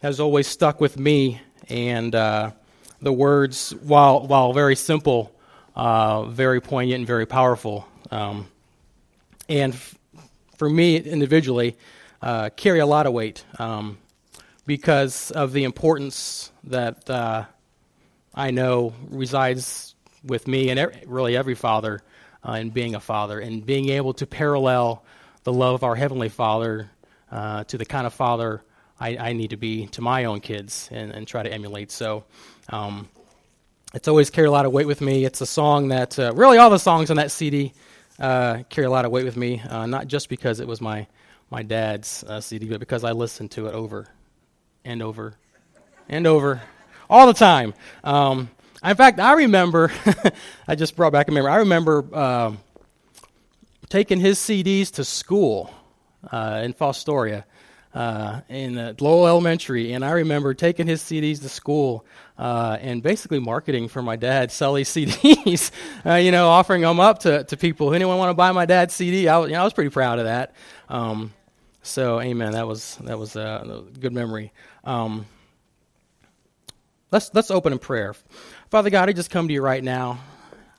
has always stuck with me, and uh, the words, while while very simple, uh, very poignant and very powerful, um, and f- for me individually, uh, carry a lot of weight um, because of the importance that uh, I know resides with me and really every father uh, in being a father and being able to parallel the love of our heavenly Father uh, to the kind of father I, I, need to be to my own kids and, and try to emulate. So. Um, it's always carried a lot of weight with me. It's a song that uh, really all the songs on that CD uh, carry a lot of weight with me, uh, not just because it was my my dad's uh, CD, but because I listened to it over and over and over all the time. Um, in fact, I remember, I just brought back a memory. I remember um, taking his CDs to school uh, in Fostoria uh, in uh, Lowell Elementary, and I remember taking his CDs to school uh, and basically marketing for my dad, selling CDs, uh, you know, offering them up to, to people. Anyone want to buy my dad's CD? I, you know, I was pretty proud of that. Um, so, amen. That was that was a good memory. Um, let's let's open in prayer. Father God, I just come to you right now.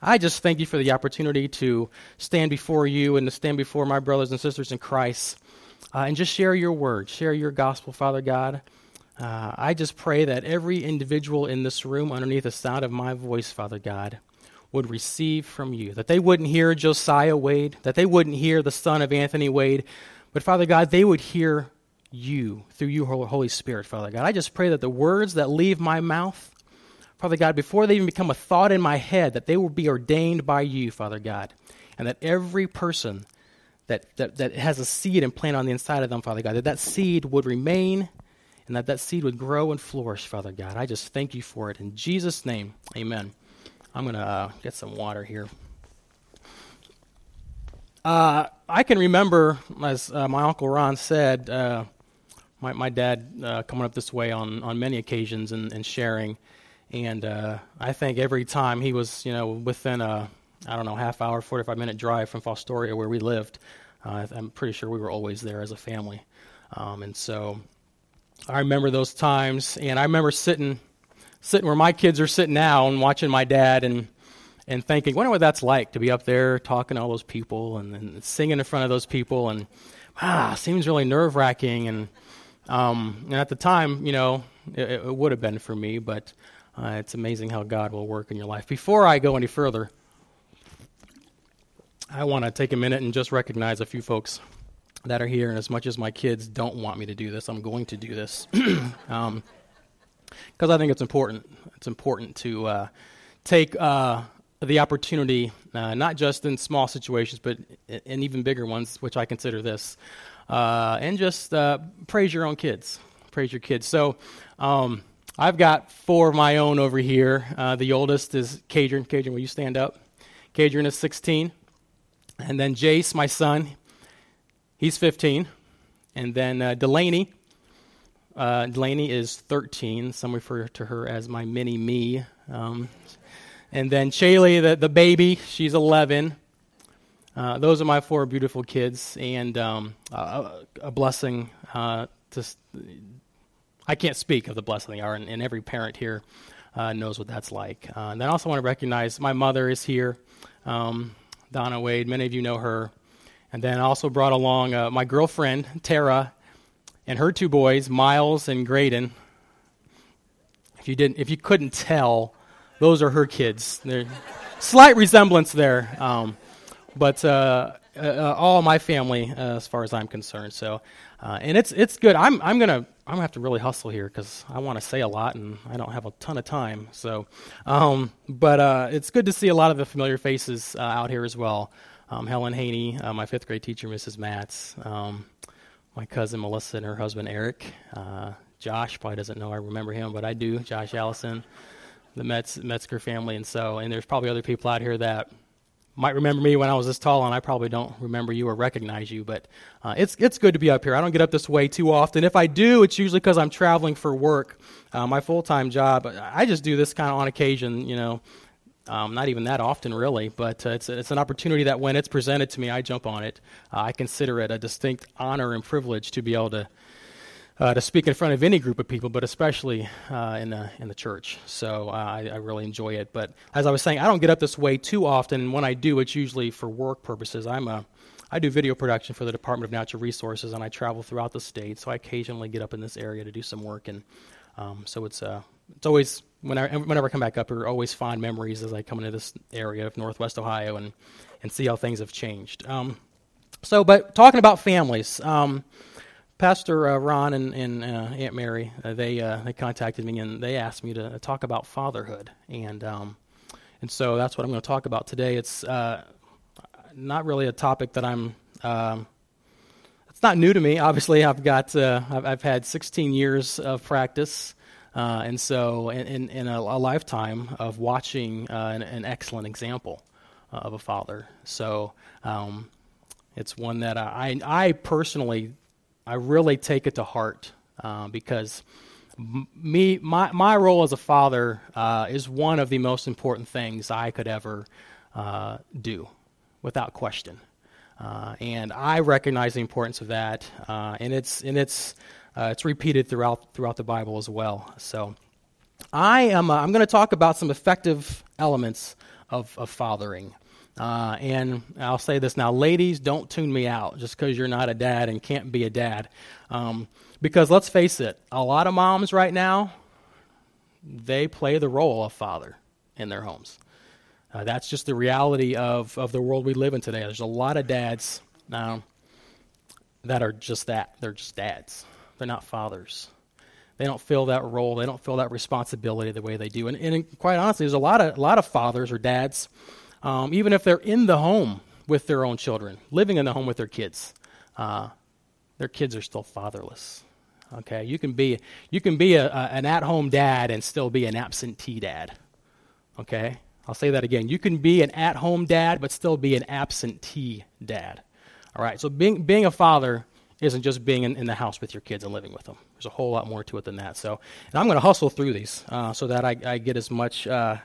I just thank you for the opportunity to stand before you and to stand before my brothers and sisters in Christ uh, and just share your word, share your gospel, Father God. Uh, I just pray that every individual in this room, underneath the sound of my voice, Father God, would receive from you. That they wouldn't hear Josiah Wade, that they wouldn't hear the son of Anthony Wade, but Father God, they would hear you through you, Holy Spirit, Father God. I just pray that the words that leave my mouth, Father God, before they even become a thought in my head, that they will be ordained by you, Father God, and that every person that, that, that has a seed and plant on the inside of them, Father God, that that seed would remain and that that seed would grow and flourish, Father God. I just thank you for it. In Jesus' name, amen. I'm going to uh, get some water here. Uh, I can remember, as uh, my Uncle Ron said, uh, my, my dad uh, coming up this way on, on many occasions and, and sharing. And uh, I think every time he was, you know, within a, I don't know, half hour, 45 minute drive from Fostoria where we lived, uh, I'm pretty sure we were always there as a family. Um, and so I remember those times, and I remember sitting, sitting where my kids are sitting now and watching my dad and, and thinking, wonder what that's like to be up there talking to all those people and, and singing in front of those people. And, ah, seems really nerve wracking. And, um, and at the time, you know, it, it would have been for me, but uh, it's amazing how God will work in your life. Before I go any further, I want to take a minute and just recognize a few folks that are here. And as much as my kids don't want me to do this, I'm going to do this because um, I think it's important. It's important to uh, take uh, the opportunity, uh, not just in small situations, but in even bigger ones, which I consider this, uh, and just uh, praise your own kids. Praise your kids. So. Um, I've got four of my own over here. Uh, the oldest is Cadron. Cadron, will you stand up? Cadron is 16. And then Jace, my son, he's 15. And then uh, Delaney, uh, Delaney is 13. Some refer to her as my mini me. Um, and then Shaylee, the, the baby, she's 11. Uh, those are my four beautiful kids, and um, a, a, blessing uh, to. I can't speak of the blessing they are, and, and every parent here uh, knows what that's like. Uh, and I also want to recognize my mother is here. Um, Donna Wade. Many of you know her. And then I also brought along uh, my girlfriend, Tara, and her two boys, Miles and Graydon. If you, didn't, if you couldn't tell, those are her kids. There's slight resemblance there. Um, but uh, uh, all my family, uh, as far as I'm concerned. So, uh, and it's it's good. I'm I'm gonna I'm gonna have to really hustle here because I want to say a lot and I don't have a ton of time. So, um, but uh, it's good to see a lot of the familiar faces uh, out here as well. Um, Helen Haney, uh, my fifth grade teacher, Mrs. Matz, um, my cousin Melissa and her husband Eric. Uh, Josh probably doesn't know I remember him, but I do. Josh Allison, the Metz Metzger family, and so and there's probably other people out here that might remember me when I was this tall, and I probably don't remember you or recognize you, but uh, it's, it's good to be up here. I don't get up this way too often. If I do, it's usually because I'm traveling for work. Uh, my full time job, I just do this kind of on occasion, you know, um, not even that often, really, but uh, it's, it's an opportunity that when it's presented to me, I jump on it. Uh, I consider it a distinct honor and privilege to be able to uh, to speak in front of any group of people, but especially uh, in the in the church. So uh, I, I, really enjoy it. But as I was saying, I don't get up this way too often. When I do, it's usually for work purposes. I'm a I do video production for the Department of Natural Resources, and I travel throughout the state. So I occasionally get up in this area to do some work, and um, so it's uh, it's always whenever, whenever I come back up here, always fond memories as I come into this area of Northwest Ohio and and see how things have changed. Um, so, but talking about families. Um, Pastor uh, Ron and, and uh, Aunt Mary, uh, they uh, they contacted me and they asked me to talk about fatherhood, and um, and so that's what I'm going to talk about today. It's uh, not really a topic that I'm. Um, it's not new to me. Obviously, I've got uh, I've, I've, had 16 years of practice, and so in, in, in a, a, lifetime of watching an, an, excellent example of a father. So. Um, it's one that I, I personally I really take it to heart uh, because me my my role as a father uh, is one of the most important things I could ever uh, do, without question. Uh, and I recognize the importance of that, uh, and it's and it's uh, it's repeated throughout throughout the Bible as well. So, I am I'm going to talk about some effective elements of, of fathering. Uh, and I'll say this now, ladies, don't tune me out just because you're not a dad and can't be a dad. Um, because let's face it, a lot of moms right now, they play the role of father in their homes. Uh, that's just the reality of, of the world we live in today. There's a lot of dads now that are just that. They're just dads, they're not fathers. They don't feel that role. They don't feel that responsibility the way they do. And, and quite honestly, there's a lot of a lot of fathers or dads um, even if they're in the home with their own children, living in the home with their kids, uh, their kids are still fatherless. Okay, you can be you can be a, a, an at-home dad and still be an absentee dad. Okay, I'll say that again. You can be an at-home dad but still be an absentee dad. All right, so being being a father isn't just being in, in, the house with your kids and living with them. There's a whole lot more to it than that. So, and I'm going to hustle through these uh, so that I, I, get as much uh,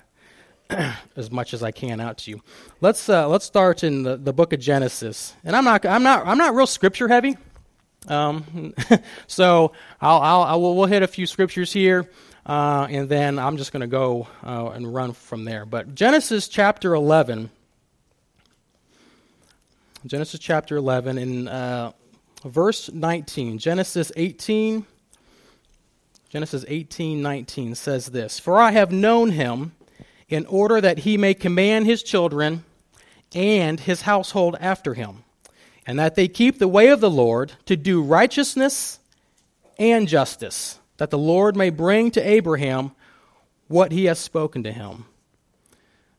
as much as I can out to you. Let's uh, let's start in the, the book of Genesis, and I'm not I'm not I'm not real scripture heavy, um, so I'll, I'll I will, we'll hit a few scriptures here, uh, and then I'm just going to go uh, and run from there. But Genesis chapter 11, Genesis chapter 11, in uh, verse 19, Genesis 18. Genesis 18, 19 says this For I have known him in order that he may command his children and his household after him, and that they keep the way of the Lord to do righteousness and justice, that the Lord may bring to Abraham what he has spoken to him.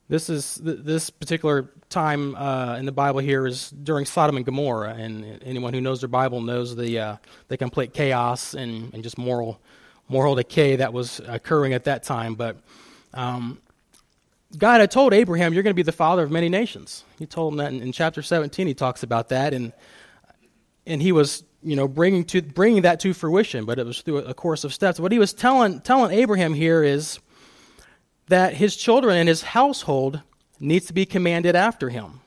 This is this particular time uh, in the Bible here is during Sodom and Gomorrah, and anyone who knows their Bible knows the uh, the complete chaos and, and just moral moral decay that was occurring at that time. But um, God had told Abraham, You're going to be the father of many nations. He told him that in, in, chapter 17. He talks about that. And, and he was you know, bringing, to, bringing that to fruition, but it was through a course of steps. What he was telling, telling Abraham here is that his children and his household needs to be commanded after him.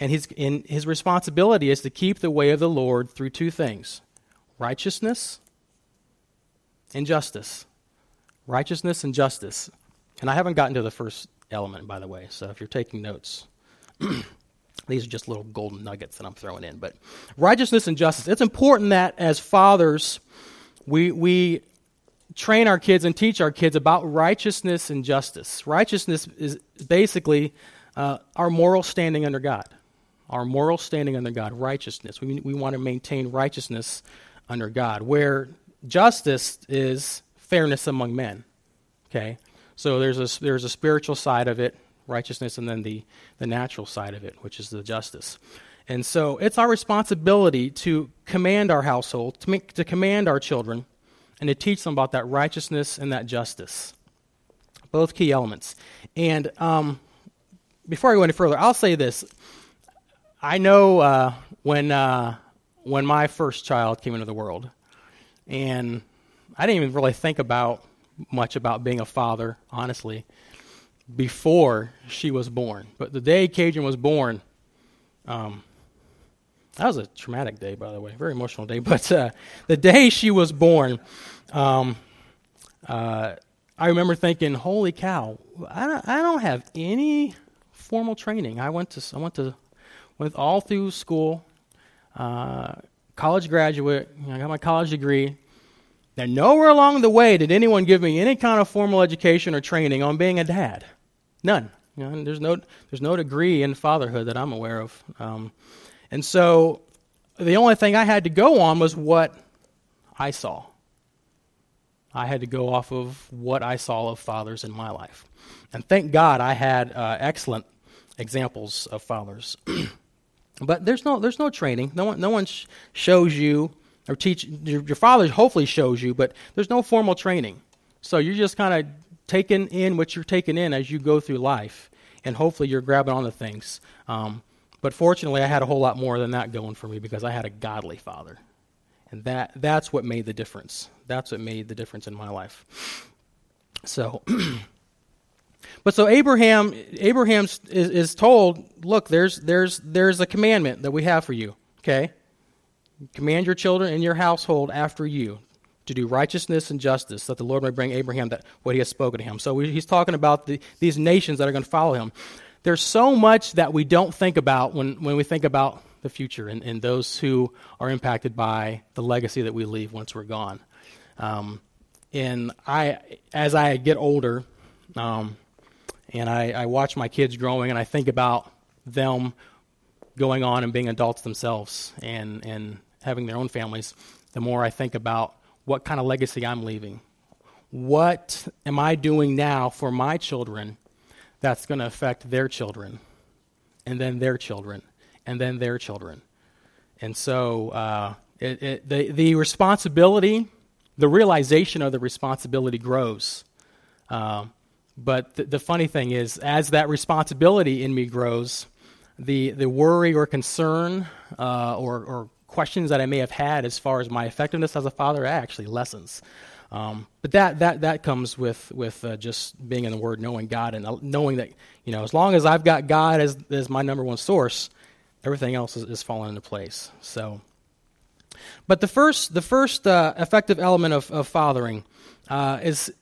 And his, in, his responsibility is to keep the way of the Lord through two things righteousness and justice. Righteousness and justice. And I haven't gotten to the first element, by the way, so if you're taking notes, these are just little golden nuggets that I'm throwing in. But righteousness and justice, it's important that as fathers, we, we train our kids and teach our kids about righteousness and justice. Righteousness is basically uh, our moral standing under God. Our moral standing under God, righteousness. We, we want to maintain righteousness under God, where justice is fairness among men. Okay? So there's a, there's a spiritual side of it, righteousness, and then the, the natural side of it, which is the justice. And so it's our responsibility to command our household, to, make, to command our children, and to teach them about that righteousness and that justice. Both key elements. And um, before I go any further, I'll say this. I know uh, when, uh, when my first child came into the world, and I didn't even really think about much about being a father, honestly, before she was born. But the day Cajun was born, um, that was a traumatic day, by the way, very emotional day. But uh, the day she was born, um, uh, I remember thinking, "Holy cow! I don't, I don't have any formal training. I went to I went to went all through school, uh, college graduate. You know, I got my college degree. And nowhere along the way did anyone give me any kind of formal education or training on being a dad. None. You know, there's no there's no degree in fatherhood that I'm aware of. Um, and so the only thing I had to go on was what I saw. I had to go off of what I saw of fathers in my life. And thank God I had uh, excellent examples of fathers. but there's no, there's no training. No one, no one sh- shows you or teach. Your, your father hopefully shows you, but there's no formal training. So you're just kind of taking in what you're taking in as you go through life. And hopefully you're grabbing onto things. Um, but fortunately, I had a whole lot more than that going for me because I had a godly father. And that, that's what made the difference. That's what made the difference in my life. So, but so Abraham, Abraham is, is told, look, there's, there's, there's a commandment that we have for you, okay? Command your children and your household after you to do righteousness and justice, that the Lord may bring Abraham that what he has spoken to him. So we, he's talking about the, these nations that are going to follow him. There's so much that we don't think about when, when we think about the future and, and those who are impacted by the legacy that we leave once we're gone. Um, and I, as I get older, um, and I, I watch my kids growing, and I think about them going on and being adults themselves and, and having their own families, the more I think about what kind of legacy I'm leaving. What am I doing now for my children that's going to affect their children, and then their children, and then their children? And so uh, it, it, the, the responsibility, the realization of the responsibility grows. Uh, but the, the funny thing is, as that responsibility in me grows, the, the worry or concern uh, or, or questions that I may have had as far as my effectiveness as a father actually lessens. Um, but that, that, that comes with, with uh, just being in the Word, knowing God, and uh, knowing that, you know, as long as I've got God as, as my number one source, everything else is, is falling into place. So, but the first, the first uh, effective element of, of fathering uh, is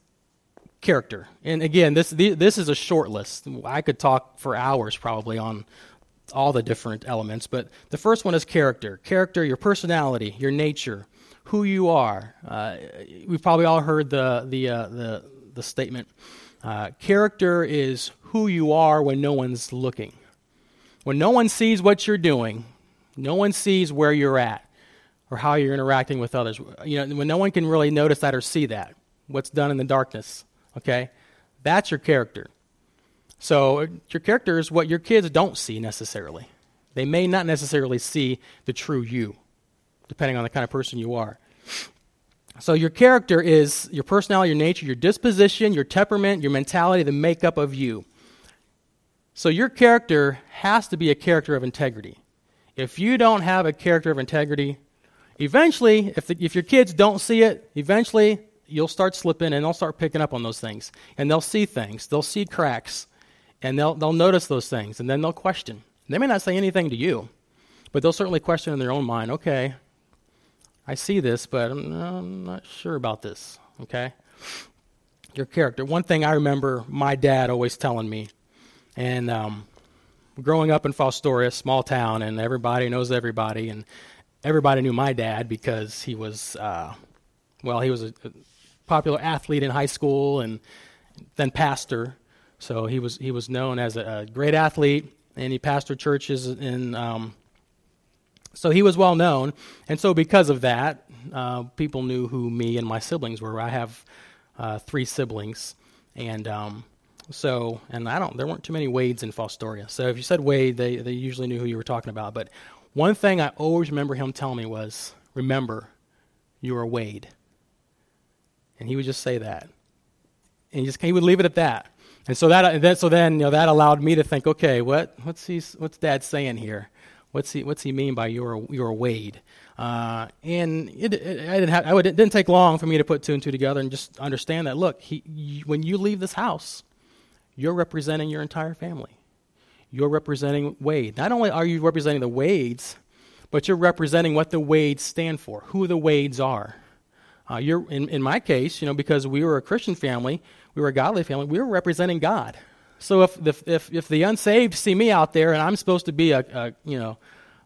character. And again, this, this is a short list. I could talk for hours probably on all the different elements, but the first one is character. Character, your personality, your nature, who you are. Uh, we've probably all heard the the uh, the, the statement. Uh, character is who you are when no one's looking. When no one sees what you're doing, no one sees where you're at or how you're interacting with others. You know, when no one can really notice that or see that, what's done in the darkness. Okay, that's your character. So your character is what your kids don't see necessarily. They may not necessarily see the true you, depending on the kind of person you are. So your character is your personality, your nature, your disposition, your temperament, your mentality, the makeup of you. So your character has to be a character of integrity. If you don't have a character of integrity, eventually, if, the, if your kids don't see it, eventually you'll start slipping and they'll start picking up on those things. And they'll see things, they'll see cracks, and they'll, they'll notice those things, and then they'll question. They may not say anything to you, but they'll certainly question in their own mind, okay, I see this, but I'm, I'm not sure about this, okay? Your character. One thing I remember my dad always telling me, and um, growing up in Fostoria, small town, and everybody knows everybody, and everybody knew my dad because he was, uh, well, he was a, a popular athlete in high school and then pastor. So he was he was known as a, a great athlete, and he pastored churches in. Um, so he was well known, and so because of that, uh, people knew who me and my siblings were. I have uh, three siblings, and um, so and I don't. There weren't too many Wades in Fostoria. So if you said Wade, they they usually knew who you were talking about. But one thing I always remember him telling me was, "Remember, you are a Wade." And he would just say that, and he just he would leave it at that. And so that, that so then you know that allowed me to think, okay, what what's he what's Dad saying here? What's he what's he mean by your your Wade? Uh, and it, it, I didn't have, I would, it didn't take long for me to put two and two together and just understand that. Look, he, you, when you leave this house, you're representing your entire family. You're representing Wade. Not only are you representing the Wades, but you're representing what the Wades stand for, who the Wades are. Uh, you're, in, in my case, you know, because we were a Christian family, we were a godly family, we were representing God. So if the, if, if the unsaved see me out there and I'm supposed to be a, a you know,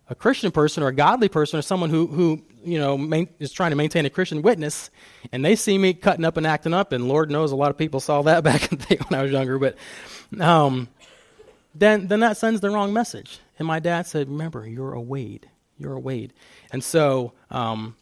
a Christian person or a godly person or someone who, who you know, main, is trying to maintain a Christian witness, and they see me cutting up and acting up, and Lord knows a lot of people saw that back in the day when I was younger, but um, then, then that sends the wrong message. And my dad said, Remember, you're a Wade. You're a Wade. And so um,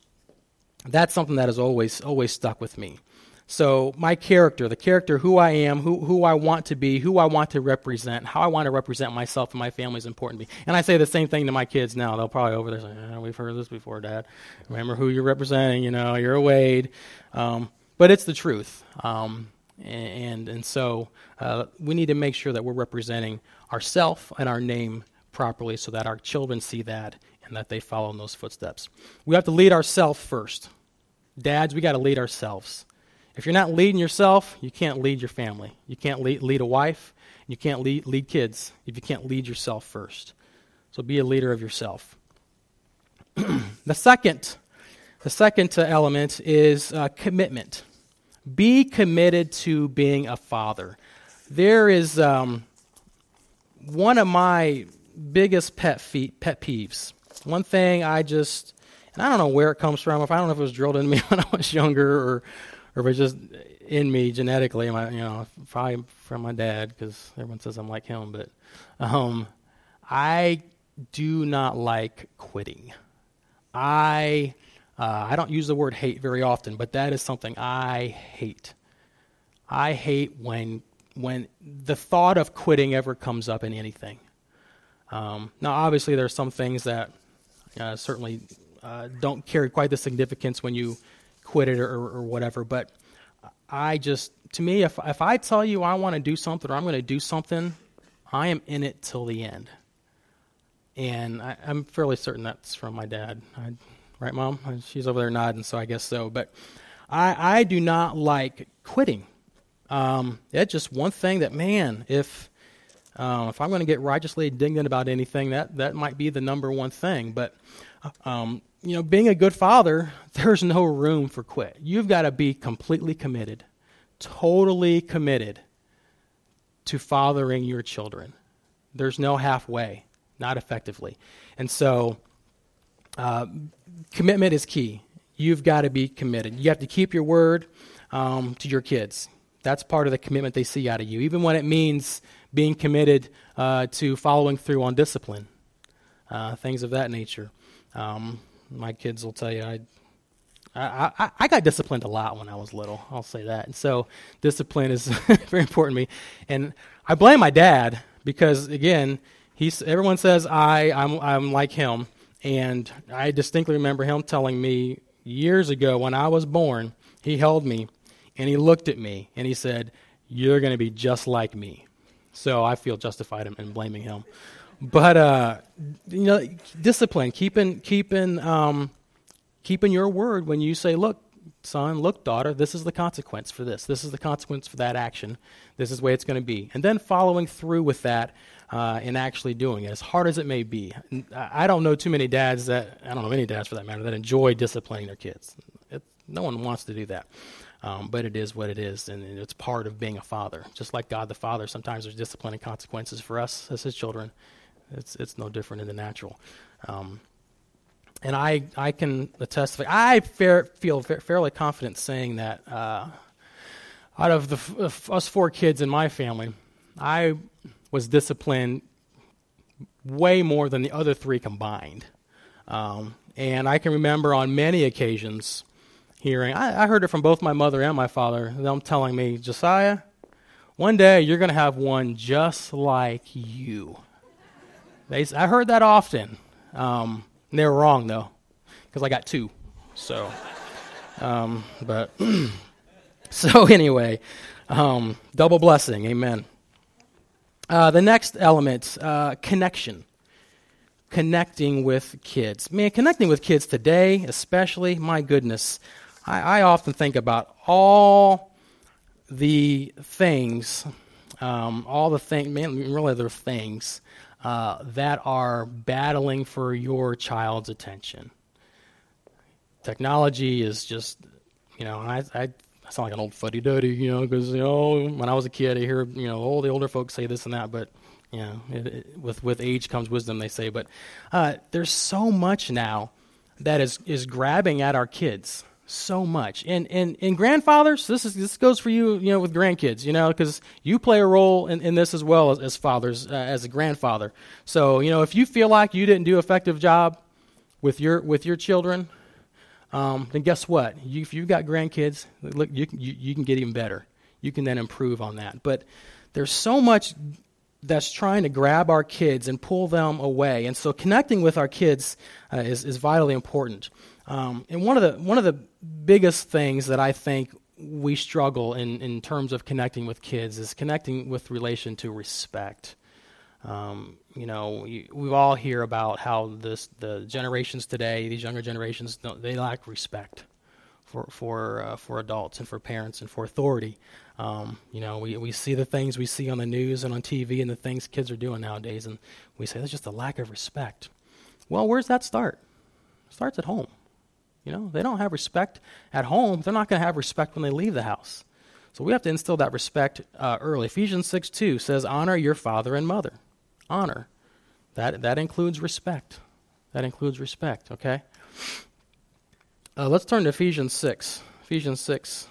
that's something that has always, always stuck with me. So, my character, the character, who I am, who, who I want to be, who I want to represent, how I want to represent myself and my family is important to me. And I say the same thing to my kids now. They'll probably over there say, oh, We've heard this before, Dad. Remember who you're representing, you know, you're a Wade. Um, but it's the truth. Um, and, and so uh, we need to make sure that we're representing ourself and our name properly so that our children see that and that they follow in those footsteps. We have to lead ourselves first. Dads, we got to lead ourselves. If you're not leading yourself, you can't lead your family. You can't lead, lead a wife. You can't lead, lead kids if you can't lead yourself first. So be a leader of yourself. the second, the second element is uh, commitment. Be committed to being a father. There is um, one of my biggest pet feet, pet peeves. One thing I just, and I don't know where it comes from. If I don't know if it was drilled into me when I was younger, or or if it's just in me genetically. My, you know, probably from my dad because everyone says I'm like him. But um, I do not like quitting. I uh, I don't use the word hate very often, but that is something I hate. I hate when when the thought of quitting ever comes up in anything. Um, now, obviously, there are some things that uh, certainly uh, don't carry quite the significance when you quit it or, or, whatever. But I just, to me, if if I tell you I want to do something or I'm going to do something, I am in it till the end. And I, am fairly certain that's from my dad. I, right, Mom? She's over there nodding, so I guess so. But I, I do not like quitting. Um, it's just one thing that, man, if um, if I'm going to get righteously indignant about anything, that that might be the number one thing. But um, you know, being a good father, there's no room for quit. You've got to be completely committed, totally committed to fathering your children. There's no halfway, not effectively. And so, uh, commitment is key. You've got to be committed. You have to keep your word um, to your kids. That's part of the commitment they see out of you, even when it means being committed uh, to following through on discipline, uh, things of that nature. Um, my kids will tell you I, I, I, I, got disciplined a lot when I was little. I'll say that. And so discipline is very important to me. And I blame my dad because again, he's everyone says I I'm I'm like him, and I distinctly remember him telling me years ago when I was born. He held me and he looked at me and he said, "You're going to be just like me." So I feel justified in, in blaming him. But uh, you know, discipline, keeping keeping um, keeping your word when you say, "Look, son, look, daughter, this is the consequence for this. This is the consequence for that action. This is the way it's going to be." And then following through with that uh, and actually doing it, as hard as it may be. I don't know too many dads that I don't know any dads for that matter that enjoy disciplining their kids. It, no one wants to do that. Um, but it is what it is, and it's part of being a father. Just like God the Father, sometimes there's discipline and consequences for us as His children. It's it's no different in the natural. Um, and I I can attest. I fair, feel fairly confident saying that uh, out of the of us four kids in my family, I was disciplined way more than the other three combined. Um, and I can remember on many occasions hearing, I, I heard it from both my mother and my father, them telling me, Josiah, one day you're going to have one just like you. They, I heard that often. Um, they were wrong, though, because I got two. So, um, but, so anyway, um, double blessing. Amen. Uh, the next element, uh, connection connecting with kids. Man, connecting with kids today, especially, my goodness. I, I often think about all the things, um, all the things, man, really they're things uh, that are battling for your child's attention. Technology is just, you know, I, I sound like an old fuddy duddy, you know, because, you know, when I was a kid, I hear, you know, all the older folks say this and that, but, you know, it, it, with, with age comes wisdom, they say. But uh, there's so much now that is, is grabbing at our kids so much. And, and, and grandfathers, this, is, this goes for you, you know, with grandkids, you know, because you play a role in, in this as well as, as fathers, uh, as a grandfather. So, you know, if you feel like you didn't do an effective job with your, with your children, um, then guess what? You, if you've got grandkids, look, you, you, you can get even better. You can then improve on that. But there's so much that's trying to grab our kids and pull them away. And so connecting with our kids uh, is, is vitally important. Um, and one of the one of the biggest things that I think we struggle in, in terms of connecting with kids is connecting with relation to respect. Um, you know, we, we all hear about how this the generations today, these younger generations, they lack respect for for uh, for adults and for parents and for authority. Um, you know, we we see the things we see on the news and on TV and the things kids are doing nowadays, and we say that's just a lack of respect. Well, where's that start? It starts at home. You know, they don't have respect at home. They're not going to have respect when they leave the house. So we have to instill that respect uh, early. Ephesians 6 2 says, Honor your father and mother. Honor. That, that includes respect. That includes respect, okay? Uh, let's turn to Ephesians 6. Ephesians 6.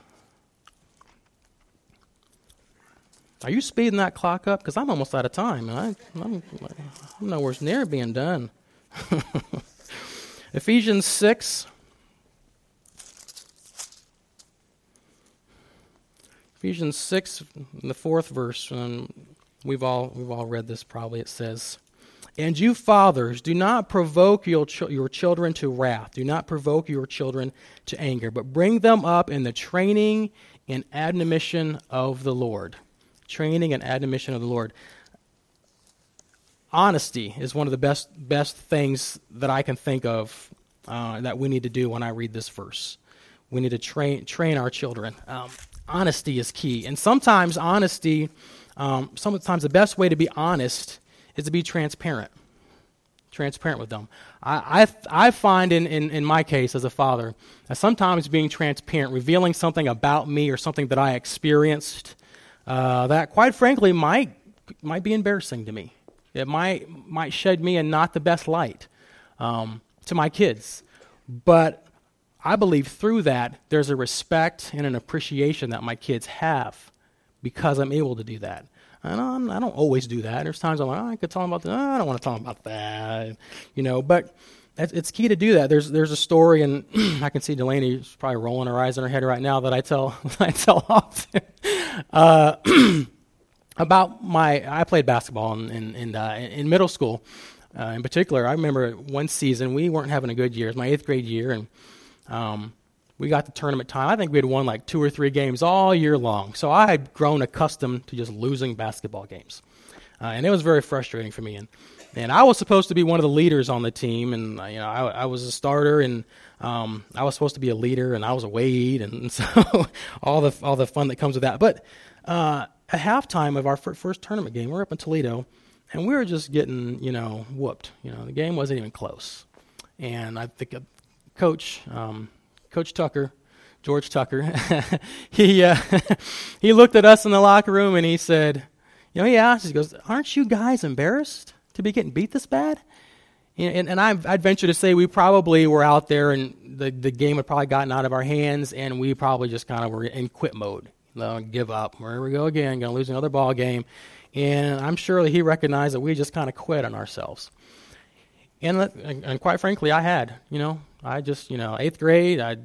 Are you speeding that clock up? Because I'm almost out of time. I, I'm, I'm nowhere near being done. Ephesians 6. Ephesians 6, the fourth verse, and we've all, we've all read this probably. It says, And you fathers, do not provoke your, ch- your children to wrath. Do not provoke your children to anger, but bring them up in the training and admonition of the Lord. Training and admonition of the Lord. Honesty is one of the best, best things that I can think of uh, that we need to do when I read this verse. We need to train, train our children. Um, honesty is key. And sometimes honesty, um, sometimes the best way to be honest is to be transparent. Transparent with them. I, I, I find in, in, in my case as a father that sometimes being transparent, revealing something about me or something that I experienced uh, that, quite frankly, might, might be embarrassing to me. It might, might shed me in not the best light um, to my kids. But I believe through that, there's a respect and an appreciation that my kids have because I'm able to do that. And I'm, I do not always do that. There's times I'm like, oh, I could tell them about that. Oh, I don't want to tell them about that, you know. But it's key to do that. There's there's a story, and I can see Delaney's probably rolling her eyes in her head right now that I tell I tell often uh, about my. I played basketball in in in, uh, in middle school. Uh, in particular, I remember one season we weren't having a good year. It was my eighth grade year, and um, we got the tournament time. I think we had won like two or three games all year long. So I had grown accustomed to just losing basketball games. Uh, and it was very frustrating for me. And, and I was supposed to be one of the leaders on the team. And, uh, you know, I, I, was a starter and um, I was supposed to be a leader and I was a Wade. And, so all, the, all the fun that comes with that. But uh, at halftime of our first tournament game, we we're up in Toledo and we were just getting, you know, whooped. You know, the game wasn't even close. And I think coach, um, Coach Tucker, George Tucker, he uh, he looked at us in the locker room and he said, you know, he asked, he goes, "Aren't you guys embarrassed to be getting beat this bad?" And, and I, would venture to say we probably were out there and the, the game had probably gotten out of our hands and we probably just kind of were in quit mode. Give up. Here we go again. Going to lose another ball game. And I'm sure that he recognized that we just kind of quit on ourselves. And, and quite frankly, I had. You know, I just, you know, eighth grade, I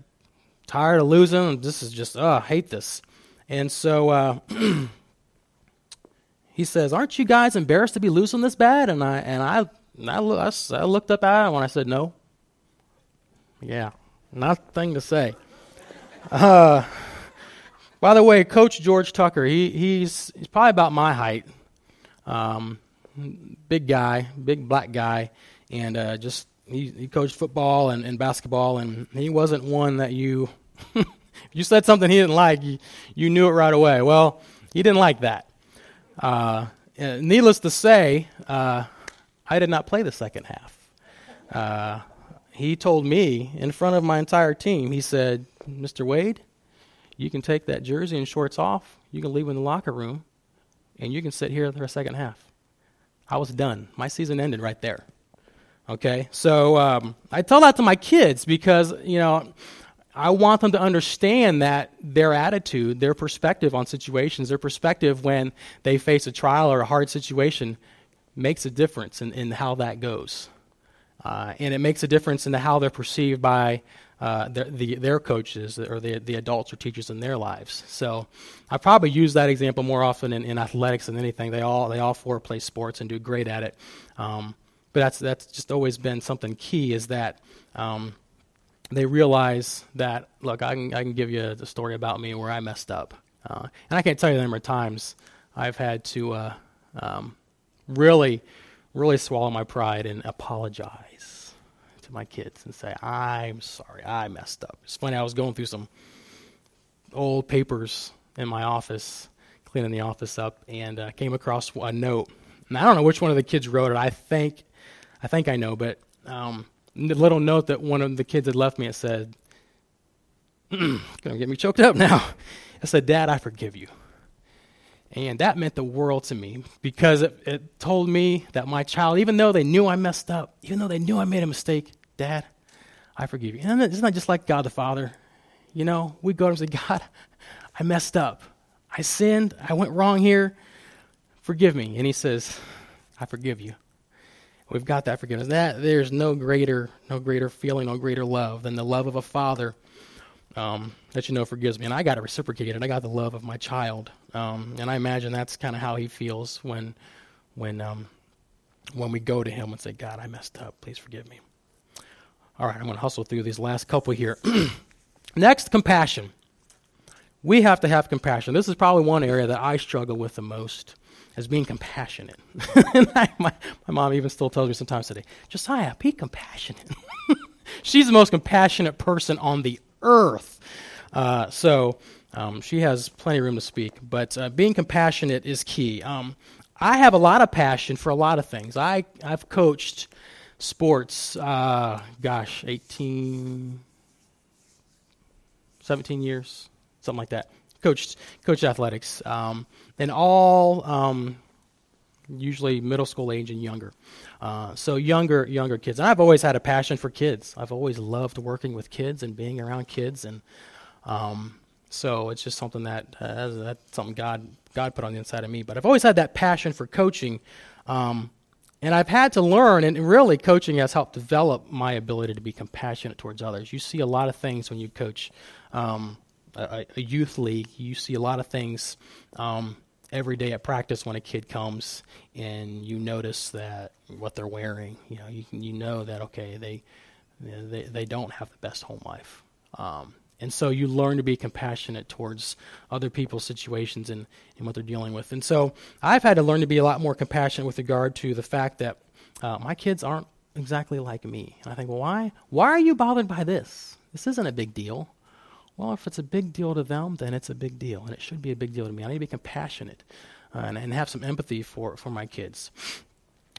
tired of losing. This is just, oh, I hate this. And so uh, he says, "Aren't you guys embarrassed to be losing this bad?" And I and I I, I looked up at him when I said, "No." Yeah, nothing to say. Uh, by the way, Coach George Tucker, he he's he's probably about my height. Um, big guy, big black guy, and uh, just he, he coached football and, and basketball, and he wasn't one that you, you said something he didn't like, you, you knew it right away. Well, he didn't like that. Uh, needless to say, uh, I did not play the second half. Uh, he told me in front of my entire team, he said, Mr. Wade, you can take that jersey and shorts off, you can leave in the locker room, and you can sit here for the second half. I was done. My season ended right there. Okay? So um, I tell that to my kids because, you know, I want them to understand that their attitude, their perspective on situations, their perspective when they face a trial or a hard situation makes a difference in, in how that goes. Uh, and it makes a difference in how they're perceived by uh, their, the, their coaches or the, the adults or teachers in their lives. So I probably use that example more often in, in athletics than anything. They all, they all four play sports and do great at it. Um, but that's, that's just always been something key is that um, – they realize that look, I can I can give you the story about me where I messed up, uh, and I can't tell you the number of times I've had to uh, um, really, really swallow my pride and apologize to my kids and say I'm sorry, I messed up. It's funny. I was going through some old papers in my office, cleaning the office up, and uh, came across a note. And I don't know which one of the kids wrote it. I think, I think I know, but. Um, little note that one of the kids had left me. It said, "Gonna get me choked up now." It said, "Dad, I forgive you." And that meant the world to me because it, it told me that my child, even though they knew I messed up, even though they knew I made a mistake, Dad, I forgive you. And isn't that just like God the Father? You know, we go to him and say, God, I messed up. I sinned. I went wrong here. Forgive me. And he says, I forgive you. We've got that forgiveness. That there's no greater, no greater feeling, no greater love than the love of a father um, that you know forgives me. And I got to reciprocate it. I got the love of my child, um, and I imagine that's kind of how he feels when, when, um, when we go to him and say, "God, I messed up. Please forgive me." All right, I'm going to hustle through these last couple here. Next, compassion. We have to have compassion. This is probably one area that I struggle with the most as being compassionate. my, my mom even still tells me sometimes today, Josiah, be compassionate. She's the most compassionate person on the earth. Uh, so um, she has plenty of room to speak, but uh, being compassionate is key. Um, I have a lot of passion for a lot of things. I, I've coached sports, uh, gosh, 18, 17 years, something like that coached coached athletics, um, and all um, usually middle school age and younger. Uh, so younger younger kids. And I've always had a passion for kids. I've always loved working with kids and being around kids, and um, so it's just something that uh, that's something God God put on the inside of me. But I've always had that passion for coaching. Um, and I've had to learn, and really, coaching has helped develop my ability to be compassionate towards others. You see a lot of things when you coach. Um, a, a youth league, you see a lot of things um, every day at practice when a kid comes and you notice that what they're wearing. You know, you you know that okay, they they they don't have the best home life. Um, and so you learn to be compassionate towards other people's situations and, and what they're dealing with. And so I've had to learn to be a lot more compassionate with regard to the fact that uh, my kids aren't exactly like me. And I think, well, why? Why are you bothered by this? This isn't a big deal. Well, if it's a big deal to them, then it's a big deal, and it should be a big deal to me. I need to be compassionate uh, and, and, have some empathy for, for my kids.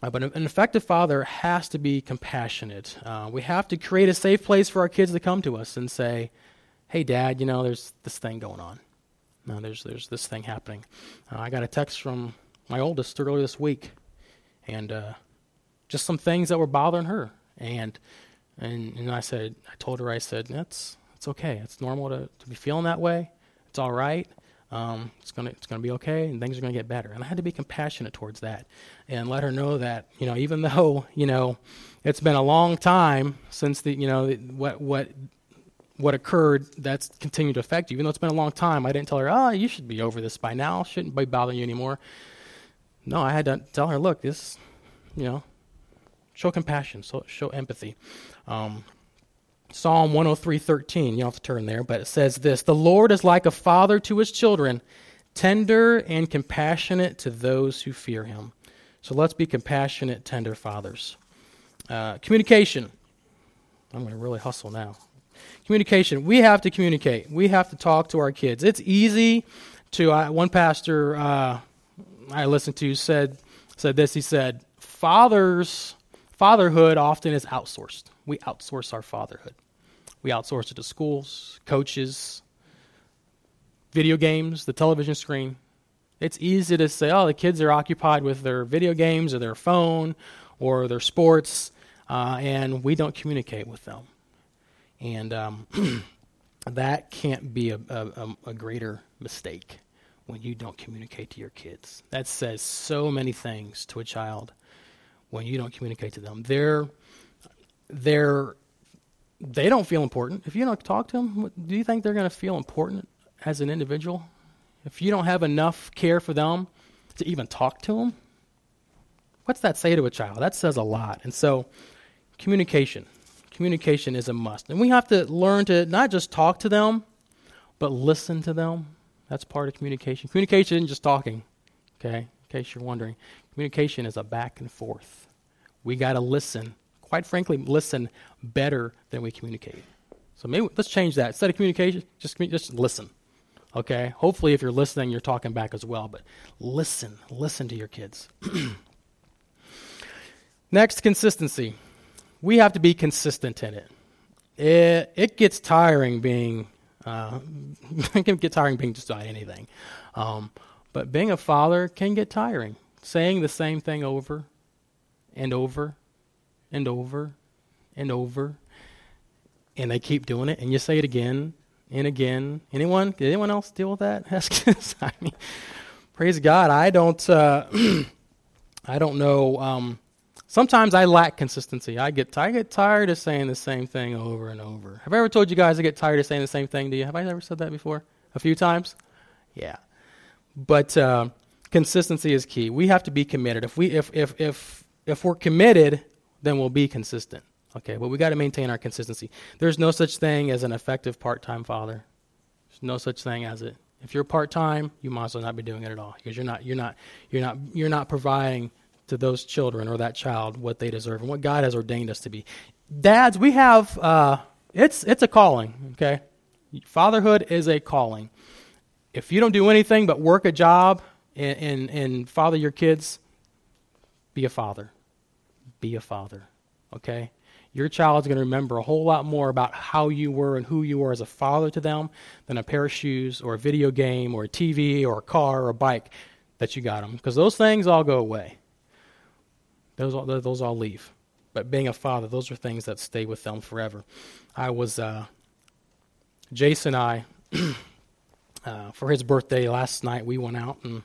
Uh, but an effective father has to be compassionate. Uh, we have to create a safe place for our kids to come to us and say, "Hey, Dad, you know, there's this thing going on. No, there's there's this thing happening." Uh, I got a text from my oldest earlier this week, and uh, just some things that were bothering her, and and and I said, I told her, I said, that's it's okay. It's normal to, to be feeling that way. It's all right. Um, it's gonna it's gonna be okay, and things are gonna get better. And I had to be compassionate towards that, and let her know that you know even though you know it's been a long time since the you know what what what occurred that's continued to affect you. Even though it's been a long time, I didn't tell her, oh, you should be over this by now. Shouldn't be bothering you anymore. No, I had to tell her, look, this, you know, show compassion, so show empathy. Um, Psalm 103:13. You don't have to turn there, but it says this: "The Lord is like a father to his children, tender and compassionate to those who fear him." So let's be compassionate, tender fathers. Uh, communication. I'm going to really hustle now. Communication. We have to communicate. We have to talk to our kids. It's easy to. Uh, one pastor uh, I listened to said said this. He said, fathers, fatherhood often is outsourced. We outsource our fatherhood. We outsource it to schools, coaches, video games, the television screen. It's easy to say, oh, the kids are occupied with their video games or their phone or their sports, uh, and we don't communicate with them. And um, that can't be a, a, a greater mistake when you don't communicate to your kids. That says so many things to a child when you don't communicate to them. They're they're they don't feel important. If you don't talk to them, do you think they're going to feel important as an individual? If you don't have enough care for them to even talk to them, what's that say to a child? That says a lot. And so, communication. Communication is a must. And we have to learn to not just talk to them, but listen to them. That's part of communication. Communication isn't just talking, okay, in case you're wondering. Communication is a back and forth. We got to listen quite frankly, listen better than we communicate. So maybe let's change that. Instead of communication, just just listen. Okay? Hopefully if you're listening, you're talking back as well, but listen. Listen to your kids. Next, consistency. We have to be consistent in it. It, it gets tiring being uh, it can get tiring being just about anything. Um, but being a father can get tiring. Saying the same thing over and over and over and over. And they keep doing it, and you say it again and again. Anyone? Did anyone else deal with that? I mean, praise God. I don't. Uh, I don't know. Um, sometimes I lack consistency. I get I get tired of saying the same thing over and over. Have I ever told you guys I get tired of saying the same thing to you? Have I ever said that before? A few times. Yeah, but uh, consistency is key. We have to be committed. If we if if if if we're committed, then we'll be consistent. Okay, but we got to maintain our consistency. There's no such thing as an effective part-time father. There's no such thing as it. If you're part-time, you might as well not be doing it at all because you're not you're not you're not you're not providing to those children or that child what they deserve and what God has ordained us to be. Dads, we have uh, it's it's a calling. Okay, fatherhood is a calling. If you don't do anything but work a job and, and, and father your kids, be a father be a father. Okay? Your child's going to remember a whole lot more about how you were and who you were as a father to them than a pair of shoes or a video game or a TV or a car or a bike that you got them. Because those things all go away. Those all, those all leave. But being a father, those are things that stay with them forever. I was, uh, Jason and I, uh, for his birthday last night, we went out and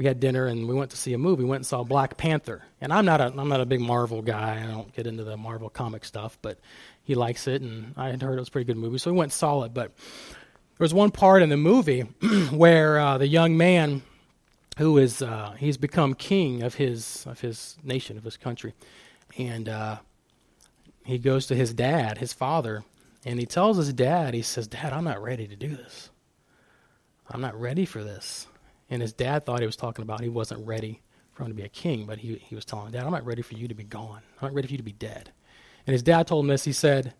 we had dinner and we went to see a movie. We went and saw Black Panther. And I'm not a I'm not a big Marvel guy. I don't get into the Marvel comic stuff, but he likes it and I had heard it was a pretty good movie, so we went and saw it. But there was one part in the movie where uh, the young man who is uh, he's become king of his of his nation of his country, and uh, he goes to his dad, his father, and he tells his dad, he says, "Dad, I'm not ready to do this. I'm not ready for this." And his dad thought he was talking about he wasn't ready for him to be a king, but he, he was telling him, Dad, I'm not ready for you to be gone. I'm not ready for you to be dead. And his dad told him this. He said,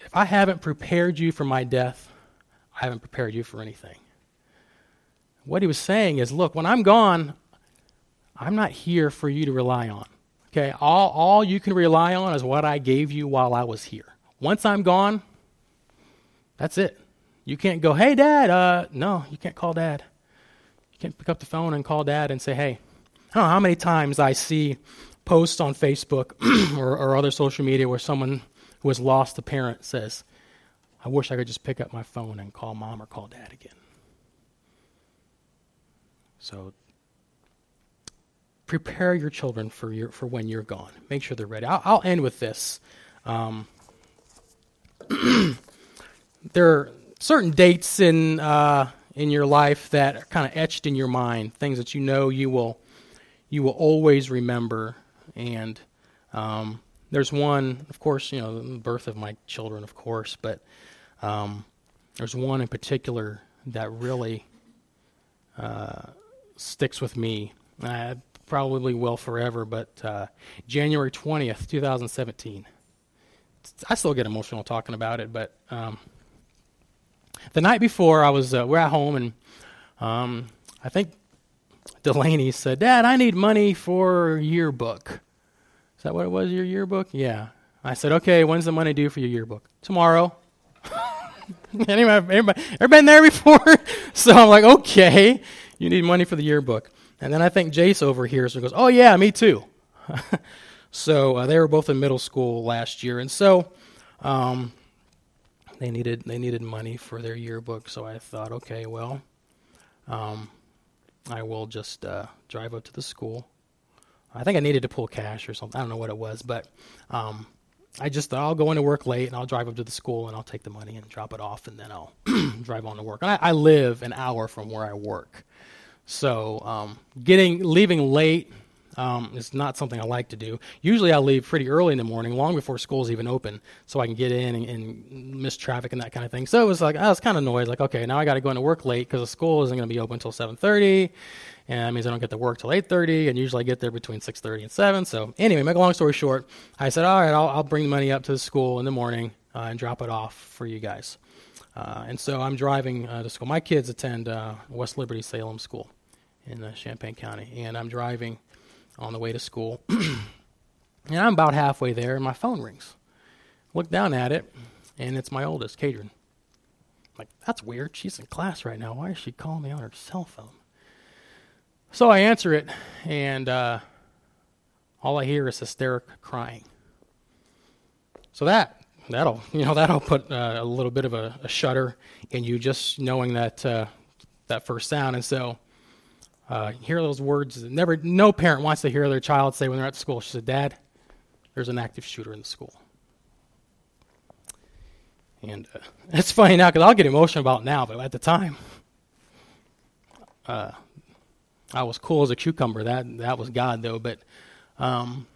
If I haven't prepared you for my death, I haven't prepared you for anything. What he was saying is, look, when I'm gone, I'm not here for you to rely on. Okay? All, all you can rely on is what I gave you while I was here. Once I'm gone, that's it. You can't go, hey, dad. Uh, no, you can't call dad can't pick up the phone and call dad and say, hey, I don't know how many times I see posts on Facebook or, or other social media where someone who has lost a parent says, I wish I could just pick up my phone and call mom or call dad again. So prepare your children for your for when you're gone. Make sure they're ready. I'll, I'll end with this. Um, there are certain dates in uh, in your life that are kind of etched in your mind, things that you know you will you will always remember. And um, there's one, of course, you know, the birth of my children, of course, but um, there's one in particular that really uh, sticks with me. I probably will forever, but uh, January 20th, 2017. I still get emotional talking about it, but um, the night before, I was uh, we're at home, and um, I think Delaney said, Dad, I need money for yearbook. Is that what it was, your yearbook? Yeah. I said, okay, when's the money due for your yearbook? Tomorrow. anybody, everybody, ever been there before? so I'm like, okay, you need money for the yearbook. And then I think Jace over here so goes, oh yeah, me too. so uh, they were both in middle school last year, and so um, they needed they needed money for their yearbook. So I thought, okay, well, um, I will just uh, drive up to the school. I think I needed to pull cash or something. I don't know what it was, but um, I just thought I'll go into work late and I'll drive up to the school and I'll take the money and drop it off and then I'll drive on to work. And I, I, live an hour from where I work, so um, getting leaving late um, is not something I like to do. Usually I leave pretty early in the morning, long before school's even open, so I can get in and, and miss traffic and that kind of thing. So it was like I was kind of annoyed, like okay, now I got to go into work late because the school isn't going to be open until 7:30, and that means I don't get to work till 8:30, and usually I get there between 6:30 and 7. So anyway, make a long story short, I said, all right, I'll, I'll bring the money up to the school in the morning uh, and drop it off for you guys. Uh, and so I'm driving uh, to school. My kids attend uh, West Liberty Salem School in uh, Champaign County, and I'm driving on the way to school. and I'm about halfway there, and my phone rings. Look down at it, and it's my oldest, Kadrian. Like, that's weird. She's in class right now. Why is she calling me on her cell phone? So I answer it, and uh, all I hear is hysteric crying. So that that'll you know that'll put uh, a little bit of a, a, shudder in you just knowing that uh, that first sound. And so uh, hear those words. Never, no parent wants to hear their child say when they're at school. She said, "Dad, there's an active shooter in the school." And uh, it's funny now because I'll get emotional about now, but at the time, uh, I was cool as a cucumber. That that was God though. But um,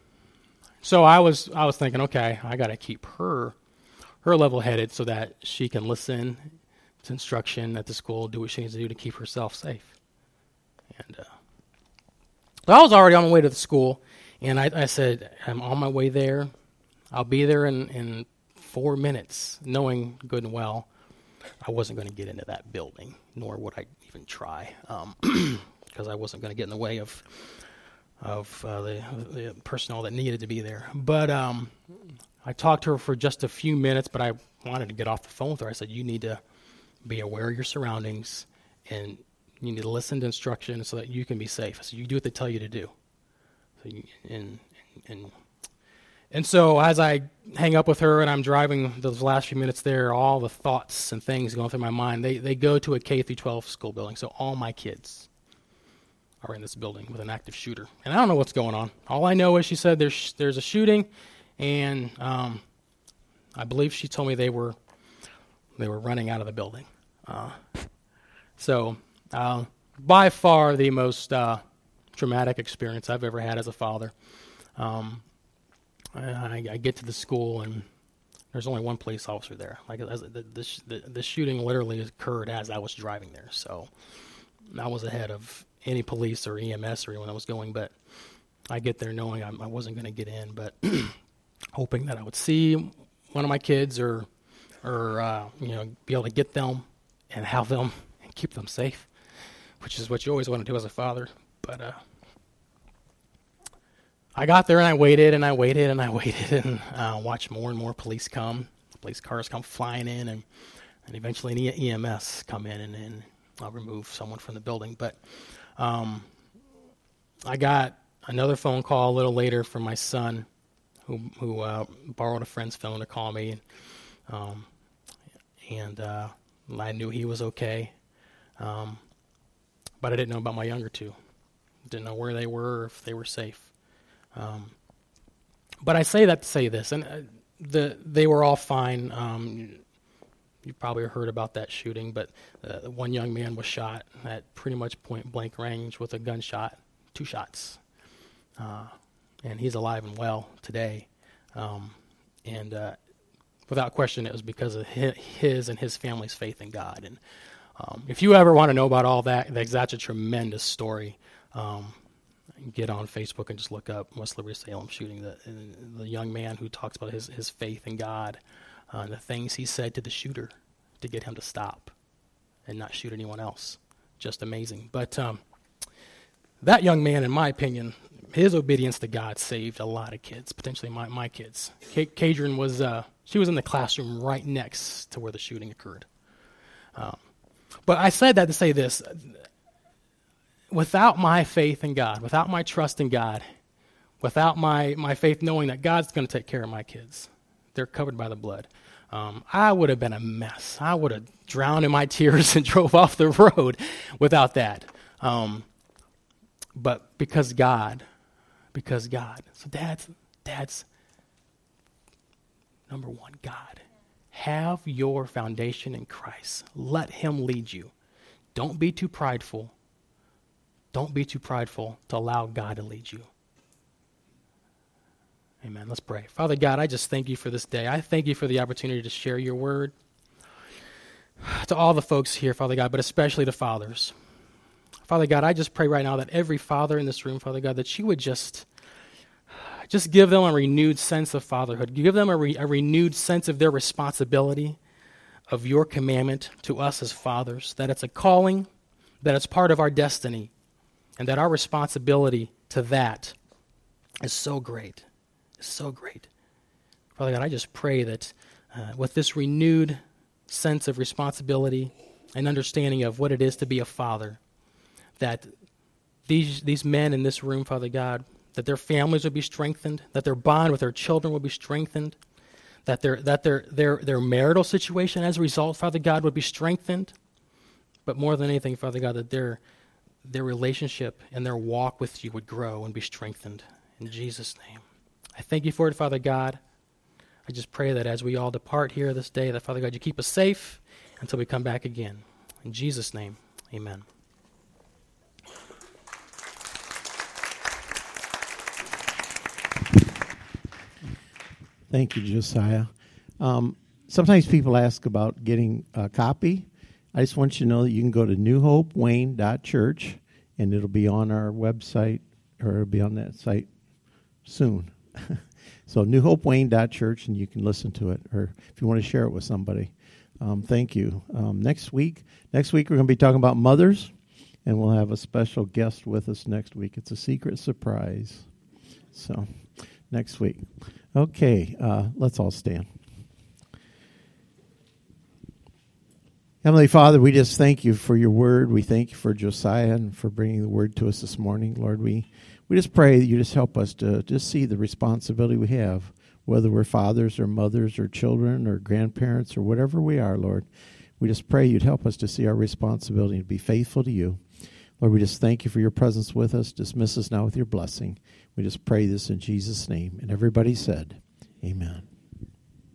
so I was I was thinking, okay, I got to keep her her level headed so that she can listen to instruction at the school, do what she needs to do to keep herself safe. And uh, I was already on my way to the school, and I, I said, I'm on my way there. I'll be there in, in four minutes, knowing good and well I wasn't going to get into that building, nor would I even try, because um, I wasn't going to get in the way of of uh, the, the personnel that needed to be there. But um, I talked to her for just a few minutes, but I wanted to get off the phone with her. I said, "You need to be aware of your surroundings and you need to listen to instruction so that you can be safe. So you do what they tell you to do. So you, and and and so as I hang up with her and I'm driving those last few minutes there, all the thoughts and things going through my mind, they, they go to a K through 12 school building. So all my kids are in this building with an active shooter. And I don't know what's going on. All I know is she said there's there's a shooting, and um, I believe she told me they were they were running out of the building. Uh, so uh, by far the most uh, traumatic experience I've ever had as a father. Um, I, I, get to the school and there's only one police officer there. Like the, the, the, shooting literally occurred as I was driving there, so I was ahead of any police or EMS or anyone that was going. But I get there knowing I, I wasn't going to get in, but hoping that I would see one of my kids or or uh, you know be able to get them and have them and keep them safe which is what you always want to do as a father. But uh, I got there and I waited and I waited and I waited and uh, watched more and more police come. Police cars come flying in and, and eventually an EMS come in and, and I'll remove someone from the building. But um, I got another phone call a little later from my son who, who uh, borrowed a friend's phone to call me. Um, and uh, I knew he was okay. Um, but I didn't know about my younger two. Didn't know where they were or if they were safe. Um, but I say that to say this, and uh, the they were all fine. Um, you probably heard about that shooting, but uh, one young man was shot at pretty much point blank range with a gunshot, two shots, uh, and he's alive and well today. Um, and uh, without question, it was because of his and his family's faith in God. And um, if you ever want to know about all that, that's a tremendous story. Um, get on Facebook and just look up West Liberty Salem shooting. The, the young man who talks about his, his faith in God uh, and the things he said to the shooter to get him to stop and not shoot anyone else. Just amazing. But um, that young man, in my opinion, his obedience to God saved a lot of kids, potentially my, my kids. Kadrian was, uh, she was in the classroom right next to where the shooting occurred. Um, but I said that to say this without my faith in God, without my trust in God, without my, my faith knowing that God's going to take care of my kids, they're covered by the blood. Um, I would have been a mess. I would have drowned in my tears and drove off the road without that. Um, but because God, because God. So that's that's number one, God. Have your foundation in Christ. Let Him lead you. Don't be too prideful. Don't be too prideful to allow God to lead you. Amen. Let's pray. Father God, I just thank you for this day. I thank you for the opportunity to share your word to all the folks here, Father God, but especially the fathers. Father God, I just pray right now that every father in this room, Father God, that you would just just give them a renewed sense of fatherhood. Give them a, re, a renewed sense of their responsibility of your commandment to us as fathers, that it's a calling, that it's part of our destiny, and that our responsibility to that is so great is so great. Father God, I just pray that uh, with this renewed sense of responsibility and understanding of what it is to be a father, that these, these men in this room, Father God, that their families would be strengthened, that their bond with their children would be strengthened, that their, that their, their, their marital situation as a result, Father God, would be strengthened. But more than anything, Father God, that their, their relationship and their walk with you would grow and be strengthened. In Jesus' name. I thank you for it, Father God. I just pray that as we all depart here this day, that Father God, you keep us safe until we come back again. In Jesus' name, amen. Thank you, Josiah. Um, sometimes people ask about getting a copy. I just want you to know that you can go to newhopewayne.church and it'll be on our website or it'll be on that site soon. so newhopewayne.church, and you can listen to it, or if you want to share it with somebody. Um, thank you. Um, next week, next week we're going to be talking about mothers, and we'll have a special guest with us next week. It's a secret surprise. So, next week. Okay, uh, let's all stand. Heavenly Father, we just thank you for your word. We thank you for Josiah and for bringing the word to us this morning. Lord, we we just pray that you just help us to just see the responsibility we have, whether we're fathers or mothers or children or grandparents or whatever we are, Lord. We just pray you'd help us to see our responsibility to be faithful to you. Lord, we just thank you for your presence with us. Dismiss us now with your blessing. We just pray this in Jesus' name. And everybody said, Amen.